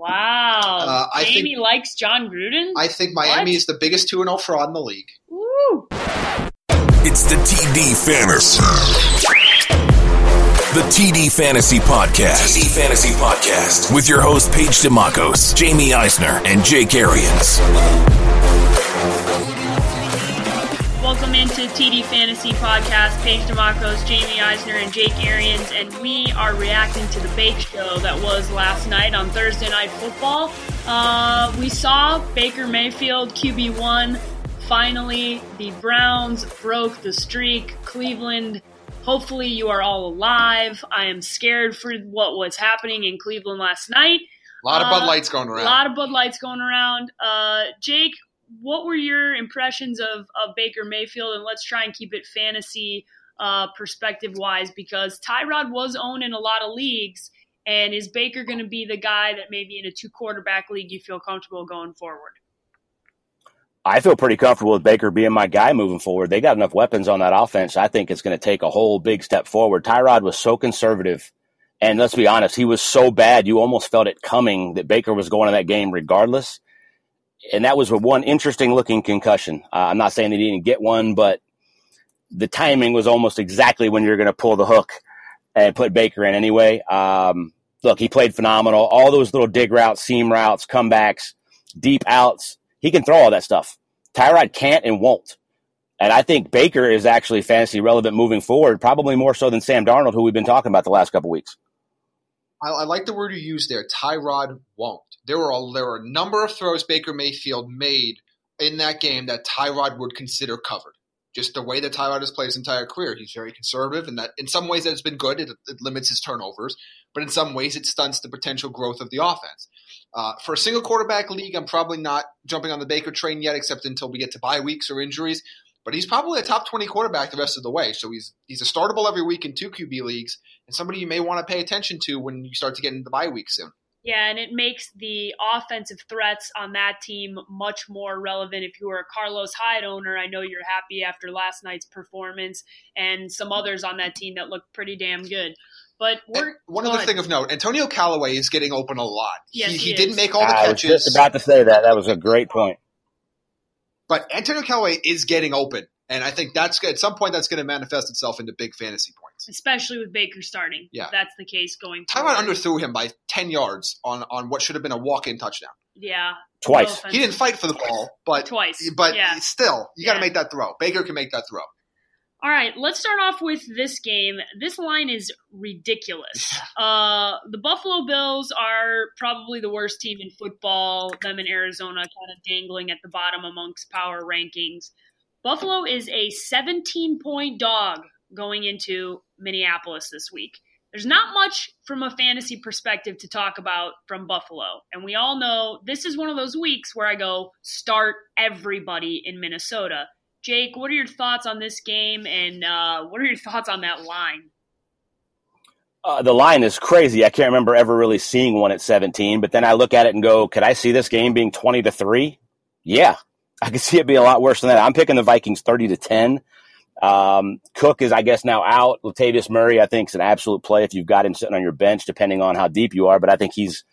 Wow. Uh, I Jamie think- likes Jon Gruden? I think Miami What? is the biggest 2 0 fraud in the league. Woo. It's the TD Fantasy. The TD Fantasy Podcast. TD Fantasy Podcast. With your host, Paige DeMacos, Jamie Eisner, and Jake Arians. Welcome into TD Fantasy Podcast. Paige DeMarcos, Jamie Eisner, and Jake Arians, and we are reacting to the Bake Show that was last night on Thursday Night Football. Uh, we saw Baker Mayfield QB1. Finally, the Browns broke the streak. Cleveland, hopefully, you are all alive. I am scared for what was happening in Cleveland last night. A lot of Uh, Bud Lights going around. A lot of Bud Lights going around. Uh, Jake, what were your impressions of, of Baker Mayfield? And let's try and keep it fantasy uh, perspective wise because Tyrod was owned in a lot of leagues. And is Baker going to be the guy that maybe in a two quarterback league you feel comfortable going forward? I feel pretty comfortable with Baker being my guy moving forward. They got enough weapons on that offense. I think it's going to take a whole big step forward. Tyrod was so conservative. And let's be honest, he was so bad, you almost felt it coming that Baker was going to that game regardless. And that was one interesting looking concussion. Uh, I'm not saying that he didn't get one, but the timing was almost exactly when you're going to pull the hook and put Baker in anyway. Um, look, he played phenomenal. All those little dig routes, seam routes, comebacks, deep outs, he can throw all that stuff. Tyrod can't and won't. And I think Baker is actually fantasy relevant moving forward, probably more so than Sam Darnold, who we've been talking about the last couple weeks. I, I like the word you used there. Tyrod won't. There were a, there were a number of throws Baker Mayfield made in that game that Tyrod would consider covered. Just the way that Tyrod has played his entire career, he's very conservative, and that in some ways that's been good. It, it limits his turnovers, but in some ways it stunts the potential growth of the offense. Uh, for a single quarterback league, I'm probably not jumping on the Baker train yet, except until we get to bye weeks or injuries. But he's probably a top 20 quarterback the rest of the way. So he's he's a startable every week in two QB leagues, and somebody you may want to pay attention to when you start to get into the bye week soon. Yeah, and it makes the offensive threats on that team much more relevant. If you were a Carlos Hyde owner, I know you're happy after last night's performance, and some others on that team that looked pretty damn good. But we're one other ahead. thing of note: Antonio Callaway is getting open a lot. Yes, he, he he didn't make all the I was catches, just about to say that. That was a great point. But Antonio Callaway is getting open, and I think that's at some point that's going to manifest itself into big fantasy points. especially with Baker starting. Yeah. that's the case going. Tyrod forward. underthrew him by ten yards on on what should have been a walk-in touchdown. Yeah, Twice. no. He didn't fight for the ball, but twice. but yeah. still, you got to Yeah. make that throw. Baker can make that throw. All right, let's start off with this game. This line is ridiculous. Uh, the Buffalo Bills are probably the worst team in football. Them in Arizona kind of dangling at the bottom amongst power rankings. Buffalo is a 17 point dog going into Minneapolis this week. There's not much from a fantasy perspective to talk about from Buffalo. And we all know this is one of those weeks where I go start everybody in Minnesota. Jake, what are your thoughts on this game, and uh, what are your thoughts on that line? Uh, the line is crazy. I can't remember ever really seeing one at 17, but then I look at it and go, could I see this game being 20 to 3? Yeah, I could see it be a lot worse than that. I'm picking the Vikings 30 to 10. Um, Cook is, I guess, now out. Latavius Murray, I think, is an absolute play if you've got him sitting on your bench, depending on how deep you are. But I think he's,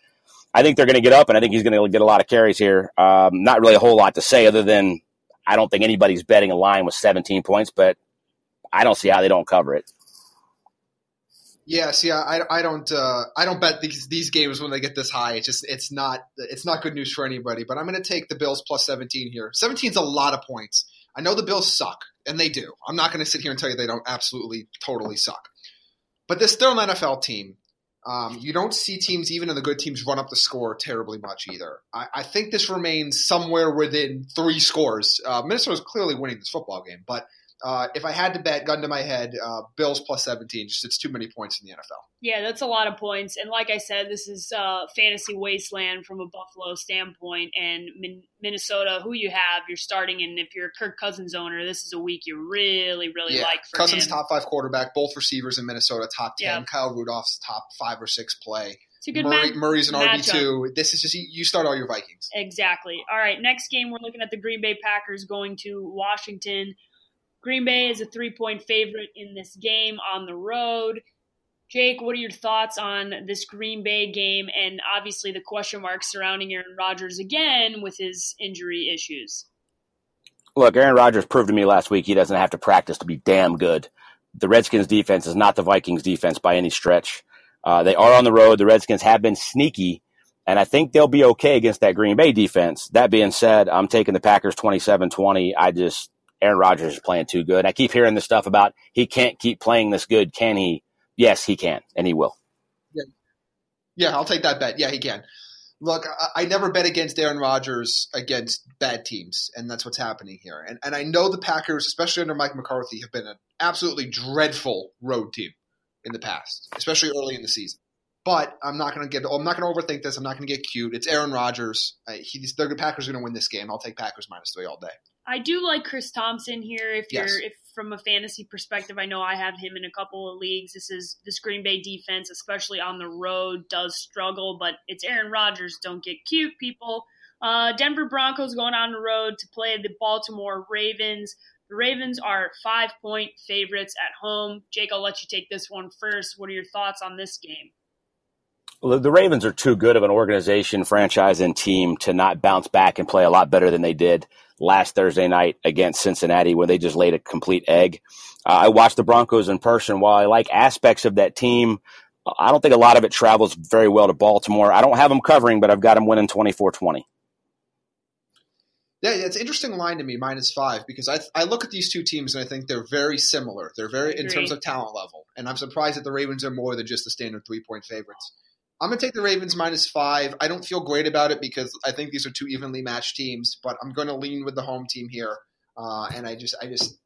I think they're going to get up, and I think he's going to get a lot of carries here. Um, not really a whole lot to say other than I don't think anybody's betting a line with 17 points, but I don't see how they don't cover it. Yeah, see, I, I don't uh, I don't bet these these games when they get this high. It's just it's not it's not good news for anybody. But I'm going to take the Bills plus 17 here. 17 is a lot of points. I know the Bills suck, and they do. I'm not going to sit here and tell you they don't absolutely totally suck. But this still an NFL team. Um, you don't see teams, even in the good teams, run up the score terribly much either. I, I think this remains somewhere within three scores. Uh, is clearly winning this football game, but uh, if I had to bet, gun to my head, uh, Bills plus 17. Just it's too many points in the NFL. Yeah, that's a lot of points. And like I said, this is uh, fantasy wasteland from a Buffalo standpoint. And Min- Minnesota, who you have, you're starting. And if you're a Kirk Cousins owner, this is a week you really, really yeah, like for Cousins him. top five quarterback, both receivers in Minnesota top ten. Yeah. Kyle Rudolph's top five or six play. It's a good Murray, Murray's an RB two. This is just you start all your Vikings. Exactly. All right, next game we're looking at the Green Bay Packers going to Washington. Green Bay is a three point favorite in this game on the road. Jake, what are your thoughts on this Green Bay game and obviously the question marks surrounding Aaron Rodgers again with his injury issues? Look, Aaron Rodgers proved to me last week he doesn't have to practice to be damn good. The Redskins defense is not the Vikings defense by any stretch. Uh, they are on the road. The Redskins have been sneaky, and I think they'll be okay against that Green Bay defense. That being said, I'm taking the Packers 27 20. I just, Aaron Rodgers is playing too good. I keep hearing this stuff about he can't keep playing this good. Can he? Yes, he can, and he will. Yeah, yeah I'll take that bet. Yeah, he can. Look, I, I never bet against Aaron Rodgers against bad teams, and that's what's happening here. And, and I know the Packers, especially under Mike McCarthy, have been an absolutely dreadful road team in the past, especially early in the season. But I'm not going to get. I'm not going to overthink this. I'm not going to get cute. It's Aaron Rodgers. Uh, he's, the Packers are going to win this game. I'll take Packers minus three all day. I do like Chris Thompson here. If you're if from a fantasy perspective, I know I have him in a couple of leagues. This is this Green Bay defense, especially on the road, does struggle, but it's Aaron Rodgers. Don't get cute, people. Uh, Denver Broncos going on the road to play the Baltimore Ravens. The Ravens are five point favorites at home. Jake, I'll let you take this one first. What are your thoughts on this game? Well, the Ravens are too good of an organization, franchise, and team to not bounce back and play a lot better than they did last Thursday night against Cincinnati when they just laid a complete egg. Uh, I watched the Broncos in person. While I like aspects of that team, I don't think a lot of it travels very well to Baltimore. I don't have them covering, but I've got them winning 24 20. Yeah, it's an interesting line to me, minus five, because I I look at these two teams and I think they're very similar. They're very in terms of talent level, and I'm surprised that the Ravens are more than just the standard three point favorites. I'm gonna take the Ravens minus five. I don't feel great about it because I think these are two evenly matched teams, but I'm going to lean with the home team here. Uh, and I just, I just,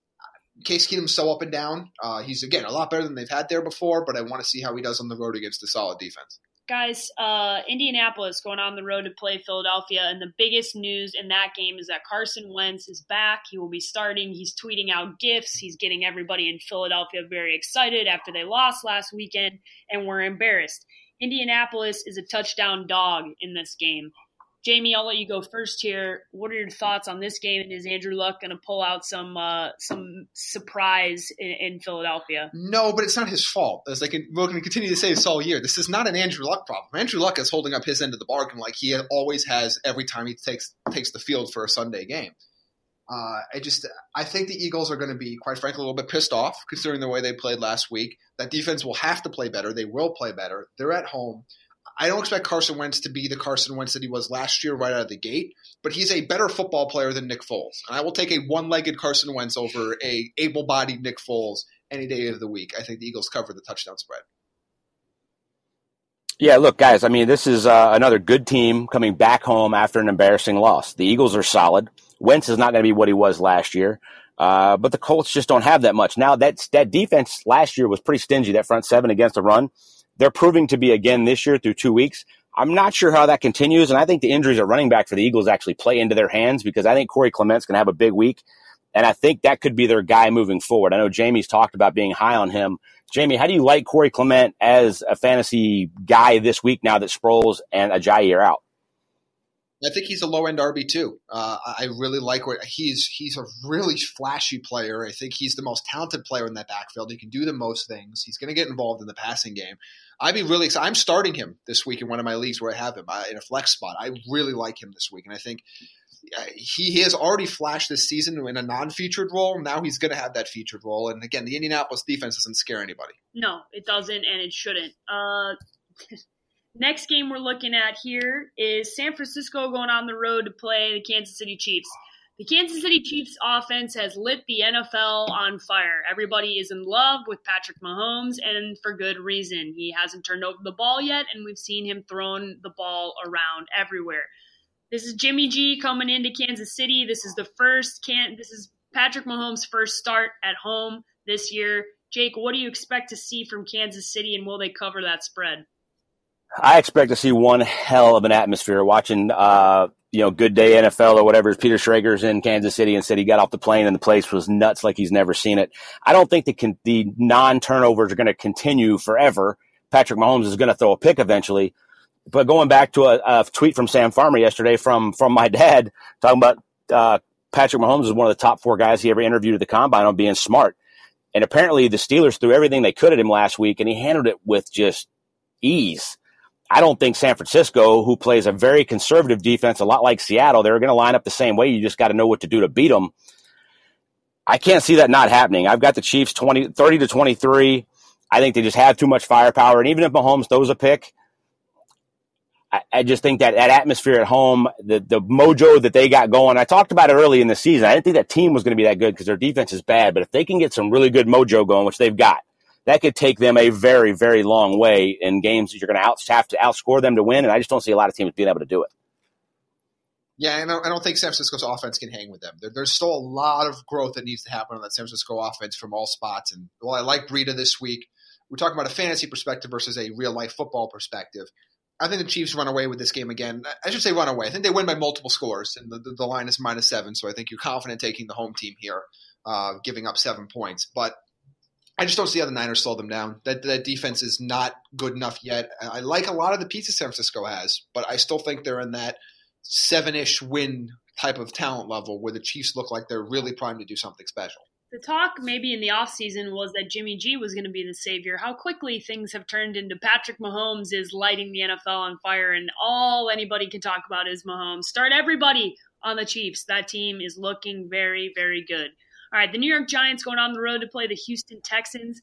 Case Keenum's so up and down. Uh, he's again a lot better than they've had there before, but I want to see how he does on the road against a solid defense. Guys, uh, Indianapolis going on the road to play Philadelphia, and the biggest news in that game is that Carson Wentz is back. He will be starting. He's tweeting out gifts. He's getting everybody in Philadelphia very excited after they lost last weekend and were embarrassed. Indianapolis is a touchdown dog in this game. Jamie, I'll let you go first here. What are your thoughts on this game? And is Andrew Luck going to pull out some uh, some surprise in, in, Philadelphia? No, but it's not his fault. As they can, we're going to continue to say this all year. This is not an Andrew Luck problem. Andrew Luck is holding up his end of the bargain like he always has every time he takes takes the field for a Sunday game. Uh, I just I think the Eagles are going to be, quite frankly, a little bit pissed off considering the way they played last week. That defense will have to play better. They will play better. They're at home. I don't expect Carson Wentz to be the Carson Wentz that he was last year right out of the gate, but he's a better football player than Nick Foles. And I will take a one-legged Carson Wentz over a able-bodied Nick Foles any day of the week. I think the Eagles cover the touchdown spread. Yeah, look, guys. I mean, this is uh, another good team coming back home after an embarrassing loss. The Eagles are solid. Wentz is not going to be what he was last year. Uh, but the Colts just don't have that much. Now that's that defense last year was pretty stingy, that front seven against the run. They're proving to be again this year through two weeks. I'm not sure how that continues. And I think the injuries at running back for the Eagles actually play into their hands because I think Corey Clement's going to have a big week. And I think that could be their guy moving forward. I know Jamie's talked about being high on him. Jamie, how do you like Corey Clement as a fantasy guy this week now that Sproles and Ajayi are out? I think he's a low end RB too. Uh, I really like what he's. He's a really flashy player. I think he's the most talented player in that backfield. He can do the most things. He's going to get involved in the passing game. I'd be really excited. I'm starting him this week in one of my leagues where I have him I, in a flex spot. I really like him this week, and I think he, he has already flashed this season in a non-featured role. Now he's going to have that featured role. And again, the Indianapolis defense doesn't scare anybody. No, it doesn't, and it shouldn't. Uh, Next game we're looking at here is San Francisco going on the road to play the Kansas City Chiefs. The Kansas City Chiefs offense has lit the NFL on fire. Everybody is in love with Patrick Mahomes, and for good reason. He hasn't turned over the ball yet, and we've seen him throwing the ball around everywhere. This is Jimmy G coming into Kansas City. This is the first can this is Patrick Mahomes' first start at home this year. Jake, what do you expect to see from Kansas City, and will they cover that spread? I expect to see one hell of an atmosphere watching, uh, you know, Good Day NFL or whatever. Peter Schrager's in Kansas City and said he got off the plane and the place was nuts like he's never seen it. I don't think the, con- the non turnovers are going to continue forever. Patrick Mahomes is going to throw a pick eventually. But going back to a, a, tweet from Sam Farmer yesterday from, from my dad talking about, uh, Patrick Mahomes is one of the top four guys he ever interviewed at the combine on being smart And apparently the Steelers threw everything they could at him last week, and he handled it with just ease. I don't think San Francisco, who plays a very conservative defense, a lot like Seattle, they're going to line up the same way. You just got to know what to do to beat them. I can't see that not happening. I've got the Chiefs 20, 30 to 23. I think they just have too much firepower. And even if Mahomes throws a pick, I, I just think that that atmosphere at home, the, the mojo that they got going, I talked about it early in the season. I didn't think that team was going to be that good because their defense is bad. But if they can get some really good mojo going, which they've got, that could take them a very, very long way in games that you're going to out, have to outscore them to win. And I just don't see a lot of teams being able to do it. Yeah, and I don't think San Francisco's offense can hang with them. There, there's still a lot of growth that needs to happen on that San Francisco offense from all spots. And while I like Breida this week, we're talking about a fantasy perspective versus a real life football perspective. I think the Chiefs run away with this game again. I should say run away. I think they win by multiple scores, and the, the, the line is minus seven. So I think you're confident taking the home team here, uh, giving up seven points. But I just don't see how the Niners slow them down. That that defense is not good enough yet. I like a lot of the pieces San Francisco has, but I still think they're in that seven ish win type of talent level where the Chiefs look like they're really primed to do something special. The talk maybe in the offseason was that Jimmy G was going to be the savior. How quickly things have turned into Patrick Mahomes is lighting the NFL on fire, and all anybody can talk about is Mahomes. Start everybody on the Chiefs. That team is looking very, very good. All right, the New York Giants going on the road to play the Houston Texans.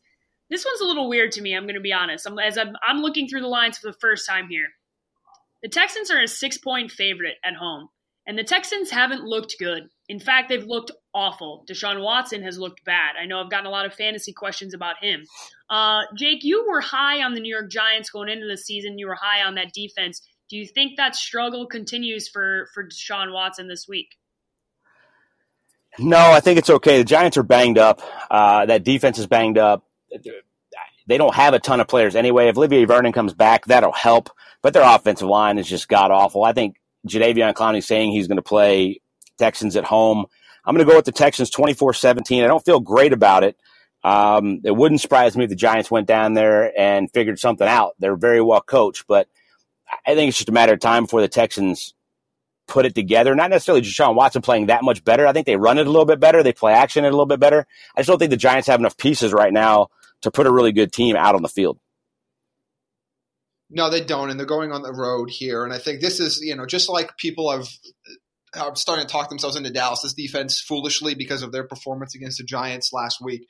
This one's a little weird to me. I'm going to be honest. I'm, as I'm, I'm looking through the lines for the first time here. The Texans are a six point favorite at home, and the Texans haven't looked good. In fact, they've looked awful. Deshaun Watson has looked bad. I know I've gotten a lot of fantasy questions about him. Uh, Jake, you were high on the New York Giants going into the season. You were high on that defense. Do you think that struggle continues for for Deshaun Watson this week? No, I think it's okay. The Giants are banged up. Uh, that defense is banged up. They don't have a ton of players anyway. If Olivier Vernon comes back, that'll help. But their offensive line is just god awful. I think Jadeveon Clowney saying he's going to play Texans at home. I'm going to go with the Texans 24 17. I don't feel great about it. Um, it wouldn't surprise me if the Giants went down there and figured something out. They're very well coached, but I think it's just a matter of time before the Texans put it together. Not necessarily Deshaun Watson playing that much better. I think they run it a little bit better. They play action it a little bit better. I just don't think the Giants have enough pieces right now to put a really good team out on the field. No, they don't, and they're going on the road here. And I think this is, you know, just like people have are starting to talk themselves into Dallas. This defense foolishly because of their performance against the Giants last week.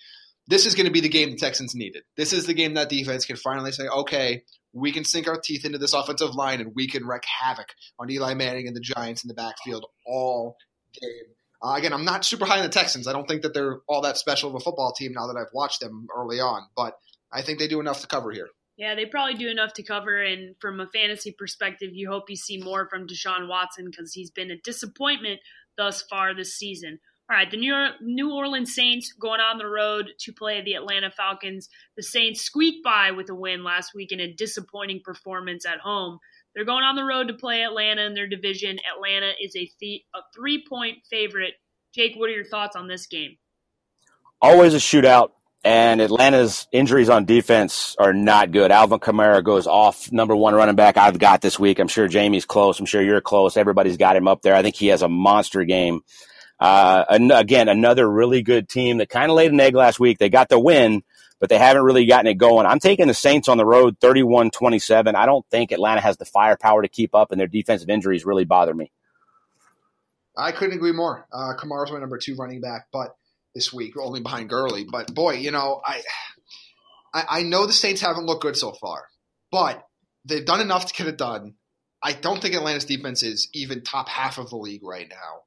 This is going to be the game the Texans needed. This is the game that defense can finally say, okay, we can sink our teeth into this offensive line and we can wreak havoc on Eli Manning and the Giants in the backfield all game. Uh, again, I'm not super high on the Texans. I don't think that they're all that special of a football team now that I've watched them early on, but I think they do enough to cover here. Yeah, they probably do enough to cover. And from a fantasy perspective, you hope you see more from Deshaun Watson because he's been a disappointment thus far this season. All right, the New, York, New Orleans Saints going on the road to play the Atlanta Falcons. The Saints squeaked by with a win last week in a disappointing performance at home. They're going on the road to play Atlanta in their division. Atlanta is a, th- a three point favorite. Jake, what are your thoughts on this game? Always a shootout. And Atlanta's injuries on defense are not good. Alvin Kamara goes off, number one running back I've got this week. I'm sure Jamie's close. I'm sure you're close. Everybody's got him up there. I think he has a monster game. Uh, again, another really good team that kind of laid an egg last week. They got the win, but they haven't really gotten it going. I'm taking the Saints on the road 31 27. I don't think Atlanta has the firepower to keep up, and their defensive injuries really bother me. I couldn't agree more. Uh, Kamara's my number two running back, but this week, only behind Gurley. But boy, you know, I, I, I know the Saints haven't looked good so far, but they've done enough to get it done. I don't think Atlanta's defense is even top half of the league right now.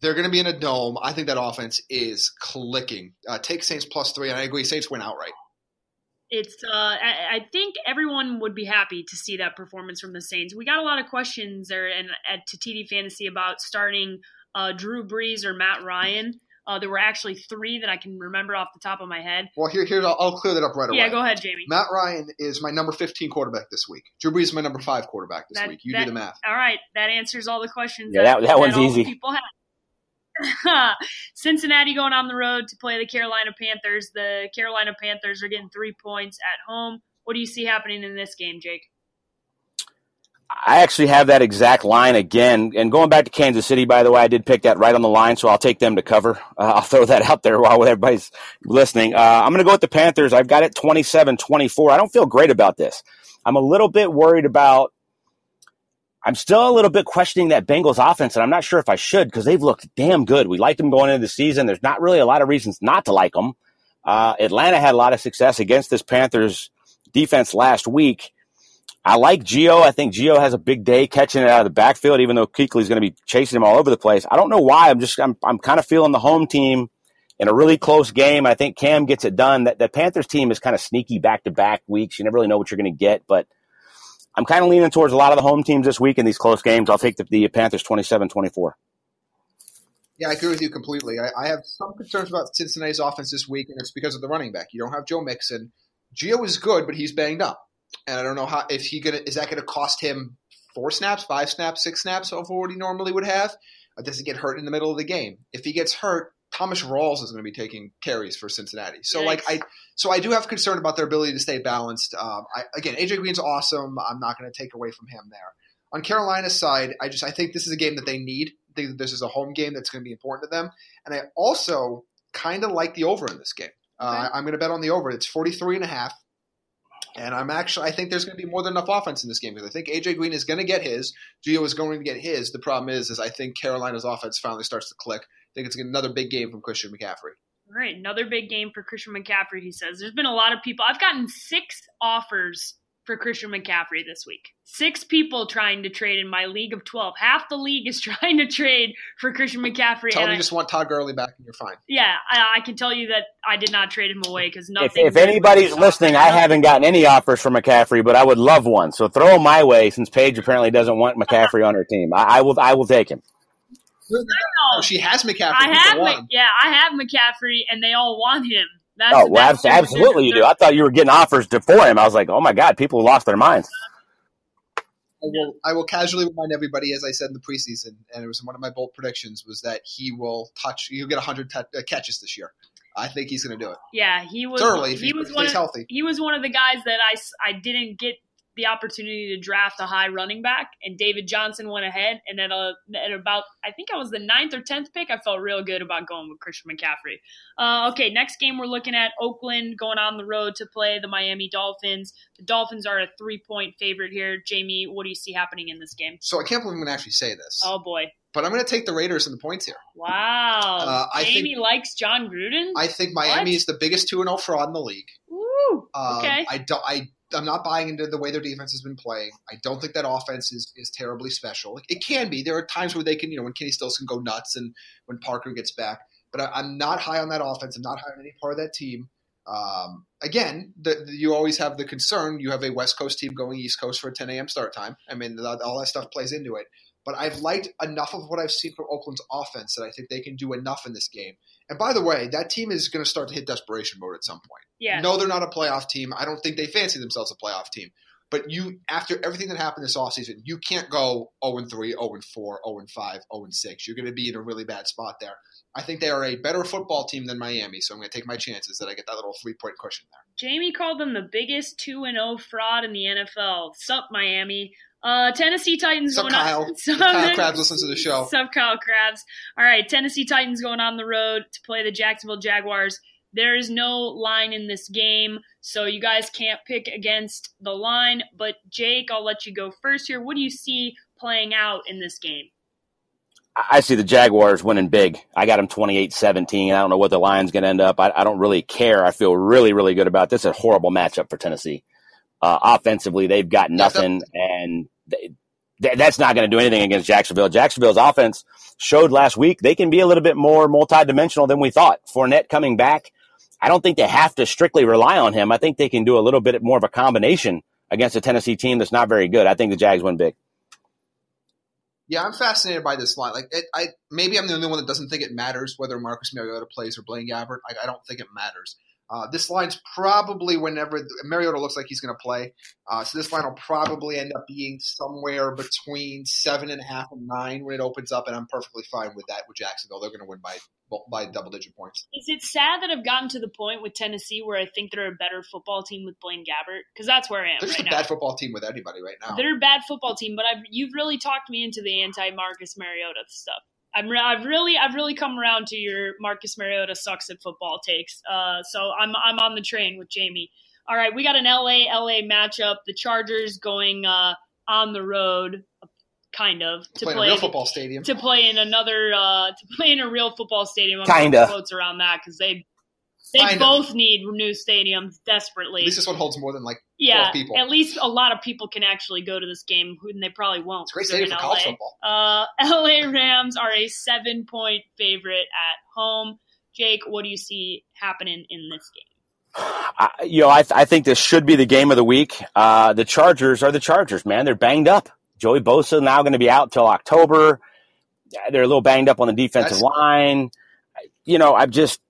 They're going to be in a dome. I think that offense is clicking. Uh, take Saints plus three, and I agree. Saints win outright. It's. Uh, I, I, think everyone would be happy to see that performance from the Saints. We got a lot of questions there and at to TD Fantasy about starting uh, Drew Brees or Matt Ryan. Uh, there were actually three that I can remember off the top of my head. Well, here, here, I'll, I'll clear that up right away. Yeah, go ahead, Jamie. Matt Ryan is my number 15 quarterback this week. Drew Brees is my number five quarterback this That- week. You that- do the math. All right, that answers all the questions. Yeah, that- that one's all easy. People have. Cincinnati going on the road to play the Carolina Panthers. The Carolina Panthers are getting three points at home. What do you see happening in this game, Jake? I actually have that exact line again. And going back to Kansas City, by the way, I did pick that right on the line, so I'll take them to cover. Uh, I'll throw that out there while everybody's listening. Uh, I'm going to go with the Panthers. I've got it 27 24. I don't feel great about this. I'm a little bit worried about. I'm still a little bit questioning that Bengals offense, and I'm not sure if I should because they've looked damn good. We liked them going into the season. There's not really a lot of reasons not to like them. Uh, Atlanta had a lot of success against this Panthers defense last week. I like Gio. I think Gio has a big day catching it out of the backfield, even though Kuechly's going to be chasing him all over the place. I don't know why. I'm just I'm I'm kind of feeling the home team in a really close game. I think Cam gets it done. That the Panthers team is kind of sneaky back to back weeks. You never really know what you're going to get, but I'm kind of leaning towards a lot of the home teams this week in these close games. I'll take the, the Panthers 27-24. Yeah, I agree with you completely. I, I, have some concerns about Cincinnati's offense this week, and it's because of the running back. You don't have Joe Mixon. Gio is good, but he's banged up and I don't know how if he gonna is that going to cost him four snaps, five snaps, six snaps over what he normally would have. Or does he get hurt in the middle of the game? If he gets hurt, Thomas Rawls is going to be taking carries for Cincinnati. So like I so I do have concern about their ability to stay balanced. Um, I, again, AJ Green's awesome. I'm not going to take away from him there. On Carolina's side, I just I think this is a game that they need. I think that this is a home game that's going to be important to them. And I also kind of like the over in this game. Uh, I'm going to bet on the over. It's 43 and a half. And I'm actually, I think there's going to be more than enough offense in this game because I think AJ Green is going to get his. Gio is going to get his. The problem is, is I think Carolina's offense finally starts to click. I think it's another big game from Christian McCaffrey. All right, another big game for Christian McCaffrey. He says there's been a lot of people. I've gotten six offers for Christian McCaffrey this week. Six people trying to trade in my league of 12. Half the league is trying to trade for Christian McCaffrey. Tell me you just want Todd Gurley back and you're fine. Yeah, I, I, can tell you that I did not trade him away because nothing. If, if anybody's listening, I haven't gotten any offers for McCaffrey, but I would love one. So throw him my way since Paige apparently doesn't want McCaffrey on her team. I, I will I will take him. No, she has McCaffrey. I have, yeah, I have McCaffrey, and they all want him. That's, oh, well, that's absolutely you do. I thought you were getting offers to, for him. I was like, oh my god, people lost their minds. I will, I will casually remind everybody, as I said in the preseason, and it was one of my bold predictions, was that he will touch. He'll get 100 t- uh, catches this year. I think he's going to do it. Yeah, he was. Thoroughly, he, he was one of, healthy. He was one of the guys that I, I didn't get the opportunity to draft a high running back, and David Johnson went ahead. And at, a, at about, I think I was the ninth or tenth pick, I felt real good about going with Christian McCaffrey. Uh, okay, next game we're looking at Oakland going on the road to play the Miami Dolphins. The Dolphins are a three point favorite here. Jamie, what do you see happening in this game? So I can't believe I'm going to actually say this. Oh boy. But I'm going to take the Raiders and the points here. Wow. Uh, I Jamie think, likes Jon Gruden? I think Miami what? is the biggest 2 0 fraud in the league. Ooh, um, okay. I, don't, I I'm not buying into the way their defense has been playing. I don't think that offense is, is terribly special. It can be. There are times where they can, you know, when Kenny Stills can go nuts and when Parker gets back. But I, am not high on that offense. I'm not high on any part of that team. Um, again, the, the, you always have the concern. You have a West Coast team going East Coast for a 10 a.m. start time. I mean, all that stuff plays into it. But I've liked enough of what I've seen from Oakland's offense that I think they can do enough in this game. And by the way, that team is going to start to hit desperation mode at some point. Yeah. No, they're not a playoff team. I don't think they fancy themselves a playoff team. But you, after everything that happened this offseason, you can't go 0 3, 0 4, 0 5, 0 6. You're going to be in a really bad spot there. I think they are a better football team than Miami, so I'm going to take my chances that I get that little three point cushion there. Jamie called them the biggest 2 0 fraud in the NFL. Sup, Miami. Uh, Tennessee Titans Sup, going Kyle. on. Sup, Kyle Krabs listens to the show. Sup, Kyle Krabs. All right, Tennessee Titans going on the road to play the Jacksonville Jaguars. There is no line in this game, so you guys can't pick against the line. But Jake, I'll let you go first here. What do you see playing out in this game? I see the Jaguars winning big. I got them 28 17. I don't know what the line's going to end up. I, I, don't really care. I feel really, really good about this. It's a horrible matchup for Tennessee. Uh, offensively, they've got nothing, and they, that's not going to do anything against Jacksonville. Jacksonville's offense showed last week they can be a little bit more multidimensional than we thought. Fournette coming back, I don't think they have to strictly rely on him. I think they can do a little bit more of a combination against a Tennessee team that's not very good. I think the Jags win big. Yeah, I'm fascinated by this line. Like, it, I maybe I'm the only one that doesn't think it matters whether Marcus Mariota plays or Blaine Gabbert. I, I don't think it matters. Uh, this line's probably whenever Mariota looks like he's going to play. Uh, so this line will probably end up being somewhere between seven and a half and nine when it opens up, and I'm perfectly fine with that with Jacksonville. They're going to win by by double digit points. Is it sad that I've gotten to the point with Tennessee where I think they're a better football team with Blaine Gabbert? Because that's where I am. They're just right a now. bad football team with anybody right now. They're a bad football team, but I've you've really talked me into the anti Marcus Mariota stuff. I'm re- I've really I've really come around to your Marcus Mariota sucks at football takes. Uh, so I'm I'm on the train with Jamie. All right, we got an LA LA matchup. The Chargers going uh, on the road, kind of to Playing play a real football stadium. to play in another uh, to play in a real football stadium. I'm Kinda. putting quotes around that because they they Kinda. both need new stadiums desperately. At least this one holds more than like yeah, people. at least a lot of people can actually go to this game, and they probably won't. it's a great 'cause they're stadium for in college football. Uh, LA Rams are a seven point favorite at home. Jake, what do you see happening in this game? I, you know, I, I think this should be the game of the week. Uh, the Chargers are the Chargers, man. They're banged up. Joey Bosa now going to be out till October. They're a little banged up on the defensive That's- line. You know, I'm just,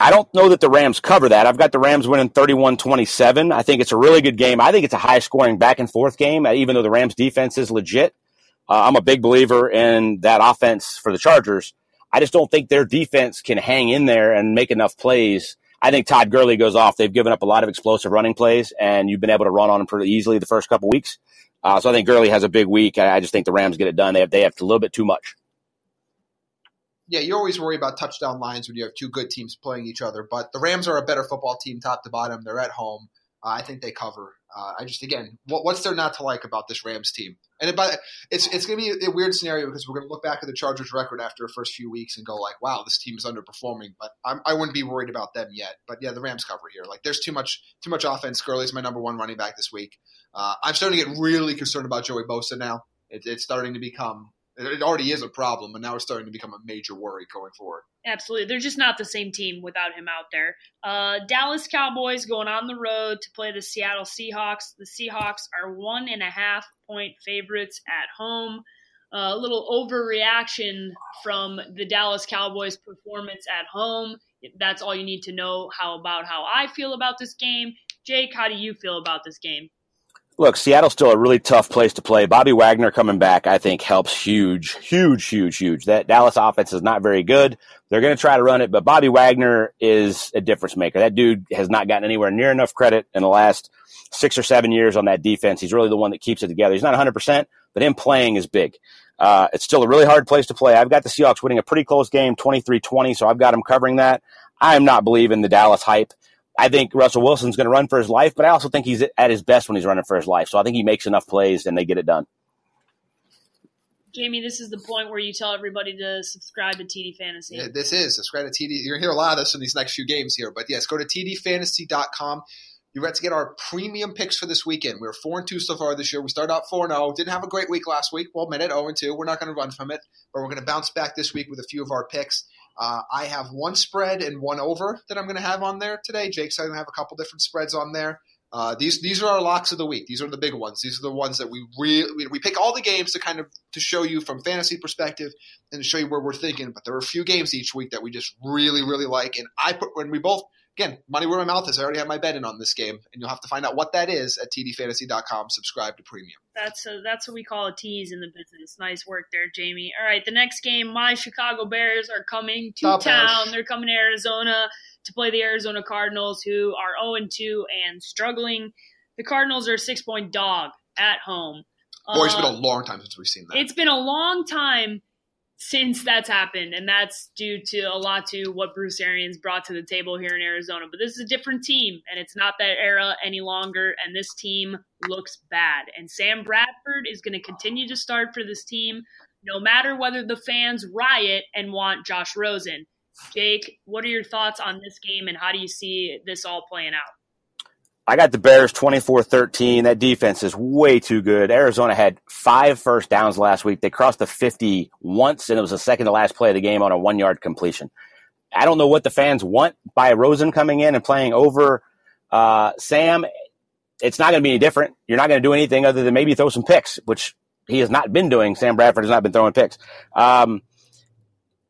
I don't know that the Rams cover that. I've got the Rams winning 31 27. I think it's a really good game. I think it's a high scoring back and forth game, uh, even though the Rams defense is legit. Uh, I'm a big believer in that offense for the Chargers. I just don't think their defense can hang in there and make enough plays. I think Todd Gurley goes off. They've given up a lot of explosive running plays, and you've been able to run on them pretty easily the first couple weeks. Uh, so I think Gurley has a big week. I, I just think the Rams get it done. They have they have a little bit too much. Yeah, you always worry about touchdown lines when you have two good teams playing each other, but the Rams are a better football team top to bottom. They're at home. Uh, I think they cover. Uh, I just again, what, what's there not to like about this Rams team? And it, it's it's going to be a, weird scenario because we're going to look back at the Chargers' record after the first few weeks and go like, "Wow, this team is underperforming." But I'm, I wouldn't be worried about them yet. But yeah, the Rams cover here. Like, there's too much too much offense. Gurley's my number one running back this week. Uh, I'm starting to get really concerned about Joey Bosa now. It, it's starting to become. It already is a problem, and now it's starting to become a major worry going forward. Absolutely. They're just not the same team without him out there. Uh, Dallas Cowboys going on the road to play the Seattle Seahawks. The Seahawks are one and a half point favorites at home. Uh, a little overreaction from the Dallas Cowboys performance at home. That's all you need to know how about how I feel about this game. Jake, how do you feel about this game? Look, Seattle's still a really tough place to play. Bobby Wagner coming back, I think, helps huge, huge, huge, huge. That Dallas offense is not very good. They're going to try to run it, but Bobby Wagner is a difference maker. That dude has not gotten anywhere near enough credit in the last six or seven years on that defense. He's really the one that keeps it together. He's not 100%, but him playing is big. Uh, it's still a really hard place to play. I've got the Seahawks winning a pretty close game, 23-20, so I've got them covering that. I am not believing the Dallas hype. I think Russell Wilson's going to run for his life, but I also think he's at his best when he's running for his life. So I think he makes enough plays and they get it done. Jamie, this is the point where you tell everybody to subscribe to TD Fantasy. Yeah, this is subscribe to TD. You're gonna hear a lot of this in these next few games here, but yes, go to tdfantasy.com. You're about to get our premium picks for this weekend. We are four and two so far this year. We started out four and zero. Didn't have a great week last week. Well, admit it, zero and two. We're not going to run from it, but we're going to bounce back this week with a few of our picks. Uh, I have one spread and one over that I'm going to have on there today. Jake's going to have a couple different spreads on there. Uh, these these are our locks of the week. These are the big ones. These are the ones that we really we, pick all the games to kind of to show you from fantasy perspective and to show you where we're thinking. But there are a few games each week that we just really really like. And I put when we both again money where my mouth is. I already have my bet in on this game, and you'll have to find out what that is at tdfantasy.com. Subscribe to premium. That's a, that's what we call a tease in the business. Nice work there, Jamie. All right, the next game, my Chicago Bears are coming to town. Bears. They're coming to Arizona to play the Arizona Cardinals, who are 0 2 and struggling. The Cardinals are a six point dog at home. Boy, it's been a uh, long time since we've seen that. it's been a long time since that's happened, and that's due to a lot to what Bruce Arians brought to the table here in Arizona. But this is a different team, and it's not that era any longer, and this team looks bad. And Sam Bradford is going to continue to start for this team, no matter whether the fans riot and want Josh Rosen. Jake, what are your thoughts on this game, and how do you see this all playing out? I got the Bears 24-13. That defense is way too good. Arizona had five first downs last week. They crossed the 50 once, and it was the second to last play of the game on a one-yard completion. I don't know what the fans want by Rosen coming in and playing over uh, Sam. It's not going to be any different. You're not going to do anything other than maybe throw some picks, which he has not been doing. Sam Bradford has not been throwing picks. Um,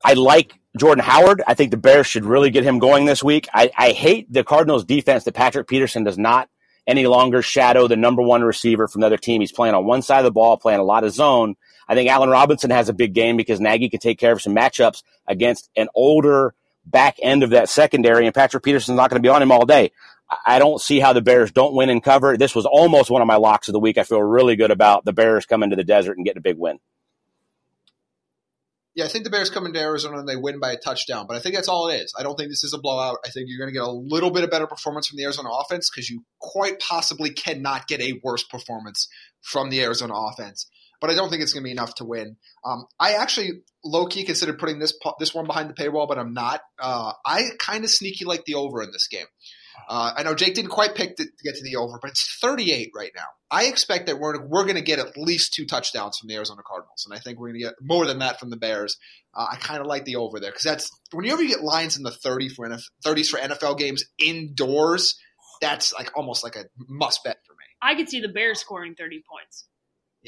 I like Jordan Howard. I think the Bears should really get him going this week. I, I hate the Cardinals defense that Patrick Peterson does not any longer shadow the number one receiver from the other team. He's playing on one side of the ball, playing a lot of zone. I think Allen Robinson has a big game because Nagy can take care of some matchups against an older back end of that secondary, and Patrick Peterson's not going to be on him all day. I don't see how the Bears don't win and cover. This was almost one of my locks of the week. I feel really good about the Bears coming to the desert and getting a big win. Yeah, I think the Bears come into Arizona and they win by a touchdown, but I think that's all it is. I don't think this is a blowout. I think you're going to get a little bit of better performance from the Arizona offense because you quite possibly cannot get a worse performance from the Arizona offense. But I don't think it's going to be enough to win. Um, I actually low key considered putting this this one behind the paywall, but I'm not. Uh, I kind of sneaky like the over in this game. Uh, I know Jake didn't quite pick to, to, get to the over, but it's 38 right now. I expect that we're we're going to get at least two touchdowns from the Arizona Cardinals, and I think we're going to get more than that from the Bears. Uh, I kind of like the over there because that's whenever you get lines in the 30 for NFL, 30s for NFL games indoors, that's like almost like a must bet for me. I could see the Bears scoring 30 points.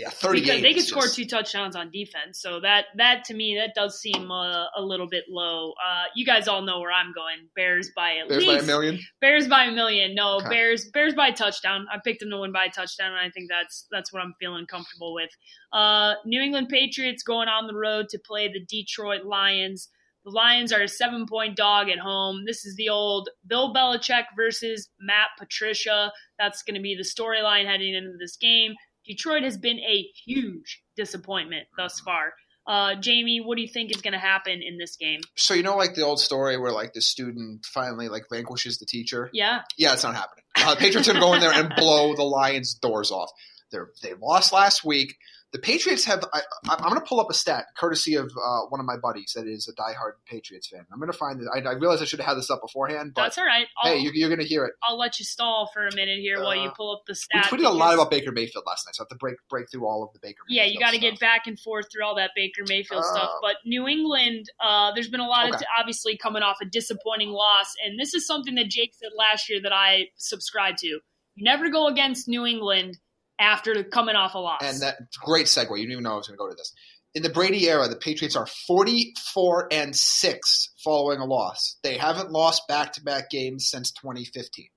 Yeah, thirty. Because they could score two touchdowns on defense, so that that to me that does seem uh, a little bit low. Uh, you guys all know where I'm going. Bears by at Bears least by a million. Bears by a million. No, Okay. Bears Bears by a touchdown. I picked them to win by a touchdown, and I think that's that's what I'm feeling comfortable with. Uh, New England Patriots going on the road to play the Detroit Lions. The Lions are a seven point dog at home. This is the old Bill Belichick versus Matt Patricia. That's going to be the storyline heading into this game. Detroit has been a huge disappointment thus far. Uh, Jamie, what do you think is going to happen in this game? So you know, like the old story where like the student finally like vanquishes the teacher. Yeah, Yeah, it's not happening. Uh, the Patriots are going to go in there and blow the Lions' doors off. They're, they lost last week. The Patriots have. I, I'm going to pull up a stat, courtesy of uh, one of my buddies that is a diehard Patriots fan. I'm going to find it. I, I realize I should have had this up beforehand, but that's all right. I'll, hey, you, you're going to hear it. I'll let you stall for a minute here while you Uh, pull up the stat. We tweeted a lot about Baker Mayfield last night, so I have to break break through all of the Baker. Yeah, you got to get back and forth through all that Baker Mayfield Uh, stuff. But New England, uh, there's been a lot of Okay. obviously coming off a disappointing loss, and this is something that Jake said last year that I subscribe to. You never go against New England after coming off a loss. And that great segue. You didn't even know I was going to go to this. In the Brady era, the Patriots are 44 and 6 following a loss. They haven't lost back to back games since 2015.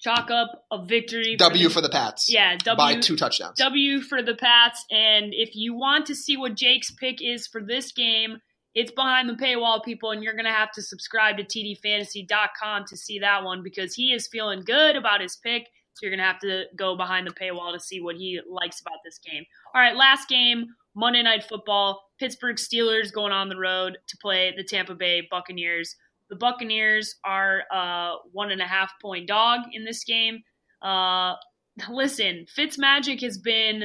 Chalk up a victory. W the, for the Pats. yeah, W By two touchdowns. W for the Pats. And if you want to see what Jake's pick is for this game, it's behind the paywall, people, and you're going to have to subscribe to tdfantasy.com to see that one because he is feeling good about his pick. So you're going to have to go behind the paywall to see what he likes about this game. All right, last game, Monday Night Football. Pittsburgh Steelers going on the road to play the Tampa Bay Buccaneers. The Buccaneers are a one and a half point dog in this game. Uh, listen, Fitzmagic has been,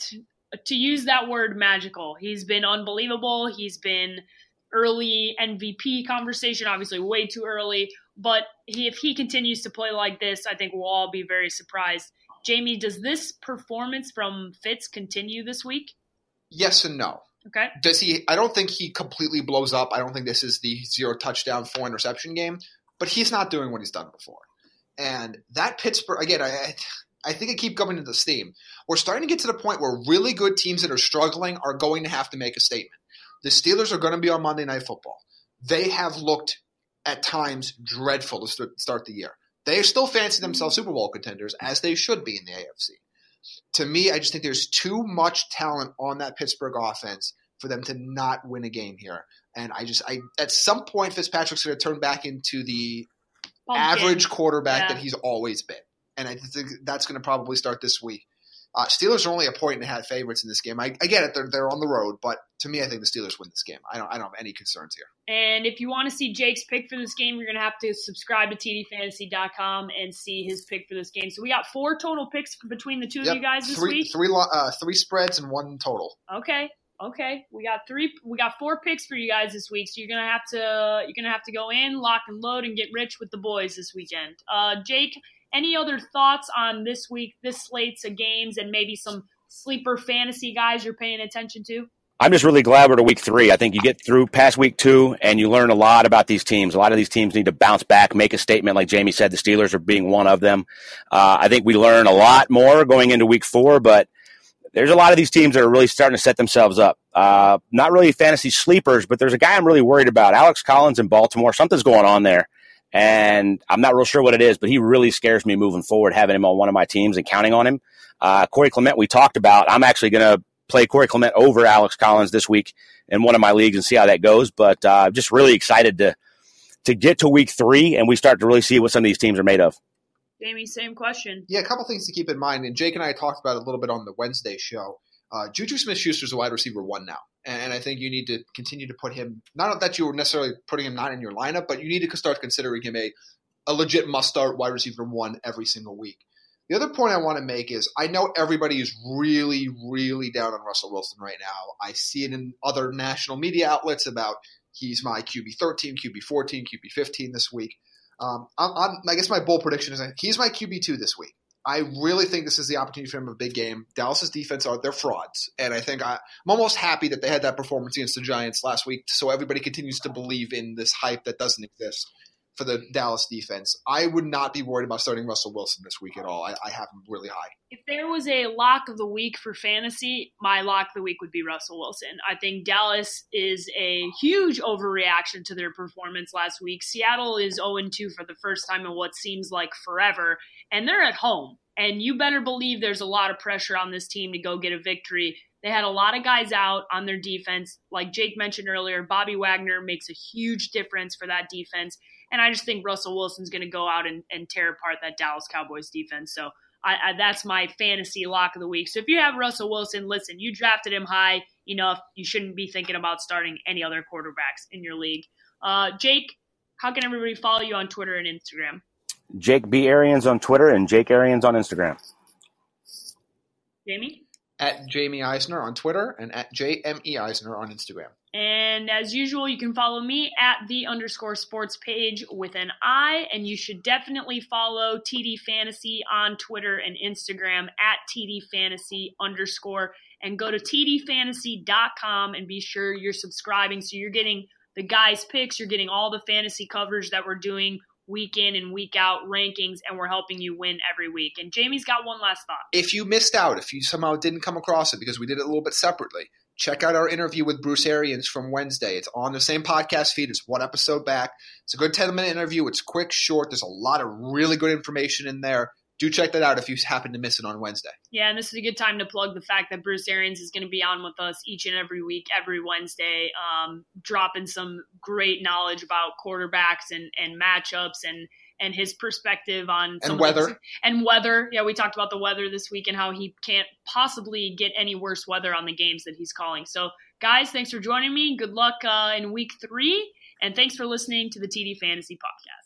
to, to use that word, magical. He's been unbelievable. He's been early MVP conversation, obviously way too early. But he, if he continues to play like this, I think we'll all be very surprised. Jamie, does this performance from Fitz continue this week? Yes and no. Okay. Does he? I don't think he completely blows up. I don't think this is the zero touchdown, four interception game, but he's not doing what he's done before. And that Pittsburgh, again, I, I- think I keep coming to this theme. We're starting to get to the point where really good teams that are struggling are going to have to make a statement. The Steelers are going to be on Monday Night Football. They have looked at times dreadful to st- start the year. They still fancy themselves mm. Super Bowl contenders, as they should be in the AFC. To me, I just think there's too much talent on that Pittsburgh offense for them to not win a game here. And I just, I at some point, Fitzpatrick's going to turn back into the Pumpkin. average quarterback Yeah. that he's always been. And I think that's going to probably start this week. Uh, Steelers are only a point and a half favorites in this game. I, I get it; they're they're on the road, but to me, I think the Steelers win this game. I don't I don't have any concerns here. And if you want to see Jake's pick for this game, you're going to have to subscribe to tdfantasy.com and see his pick for this game. So we got four total picks between the two of you guys this three week. three uh, three spreads and one total. Okay. Okay. We got three we got four picks for you guys this week. So you're gonna have to you're gonna have to go in, lock and load, and get rich with the boys this weekend. Uh Jake, any other thoughts on this week, this slates of games and maybe some sleeper fantasy guys you're paying attention to? I'm just really glad we're to week three. I think you get through past week two and you learn a lot about these teams. A lot of these teams need to bounce back, make a statement. Like Jamie said, the Steelers are being one of them. Uh, I think we learn a lot more going into week four, but there's a lot of these teams that are really starting to set themselves up. Uh, not really fantasy sleepers, but there's a guy I'm really worried about. Alex Collins in Baltimore. Something's going on there. And I'm not real sure what it is, but he really scares me moving forward, having him on one of my teams and counting on him. Uh, Corey Clement, we talked about. I'm actually going to play Corey Clement over Alex Collins this week in one of my leagues and see how that goes. But uh, I'm just really excited to to get to week three and we start to really see what some of these teams are made of. Jamie, same question. Yeah, a couple things to keep in mind, and Jake and I talked about it a little bit on the Wednesday show. Uh, Juju Smith-Schuster's a wide receiver one now. And I think you need to continue to put him, not that you were necessarily putting him not in your lineup, but you need to start considering him a, a legit must start wide receiver one every single week. The other point I want to make is I know everybody is really, really down on Russell Wilson right now. I see it in other national media outlets about he's my QB 13, QB 14, QB 15 this week. Um, I'm, I'm, i guess my bold prediction is he's my QB 2 this week. I really think this is the opportunity for him a big game. Dallas's defense are they're frauds, and I think I, am almost happy that they had that performance against the Giants last week, so everybody continues to believe in this hype that doesn't exist for the Dallas defense. I would not be worried about starting Russell Wilson this week at all. I, I have him really high. If there was a lock of the week for fantasy, my lock of the week would be Russell Wilson. I think Dallas is a huge overreaction to their performance last week. Seattle is 0 2 for the first time in what seems like forever, and they're at home. And you better believe there's a lot of pressure on this team to go get a victory. They had a lot of guys out on their defense. Like Jake mentioned earlier, Bobby Wagner makes a huge difference for that defense. And I just think Russell Wilson's going to go out and, and, tear apart that Dallas Cowboys defense. So I, I, that's my fantasy lock of the week. So if you have Russell Wilson, listen, you drafted him high enough. You shouldn't be thinking about starting any other quarterbacks in your league. Uh, Jake, how can everybody follow you on Twitter and Instagram? Jake B. Arians on Twitter and Jake Arians on Instagram. Jamie? At Jamie Eisner on Twitter and at JME Eisner on Instagram. And as usual, you can follow me at the underscore sports page with an I. And you should definitely follow TD Fantasy on Twitter and Instagram at TD Fantasy underscore. And go to TDFantasy.com and be sure you're subscribing so you're getting the guys' picks, you're getting all the fantasy coverage that we're doing week in and week out rankings, and we're helping you win every week. And Jamie's got one last thought. If you missed out, if you somehow didn't come across it because we did it a little bit separately, check out our interview with Bruce Arians from Wednesday. It's on the same podcast feed. It's one episode back. It's a good 10 minute interview. It's quick, short. There's a lot of really good information in there. Do check that out if you happen to miss it on Wednesday. Yeah, and this is a good time to plug the fact that Bruce Arians is going to be on with us each and every week, every Wednesday, um, dropping some great knowledge about quarterbacks and, and matchups and and his perspective on and weather and weather. Yeah, we talked about the weather this week and how he can't possibly get any worse weather on the games that he's calling. So, guys, thanks for joining me. Good luck uh, in week three, and thanks for listening to the TD Fantasy Podcast.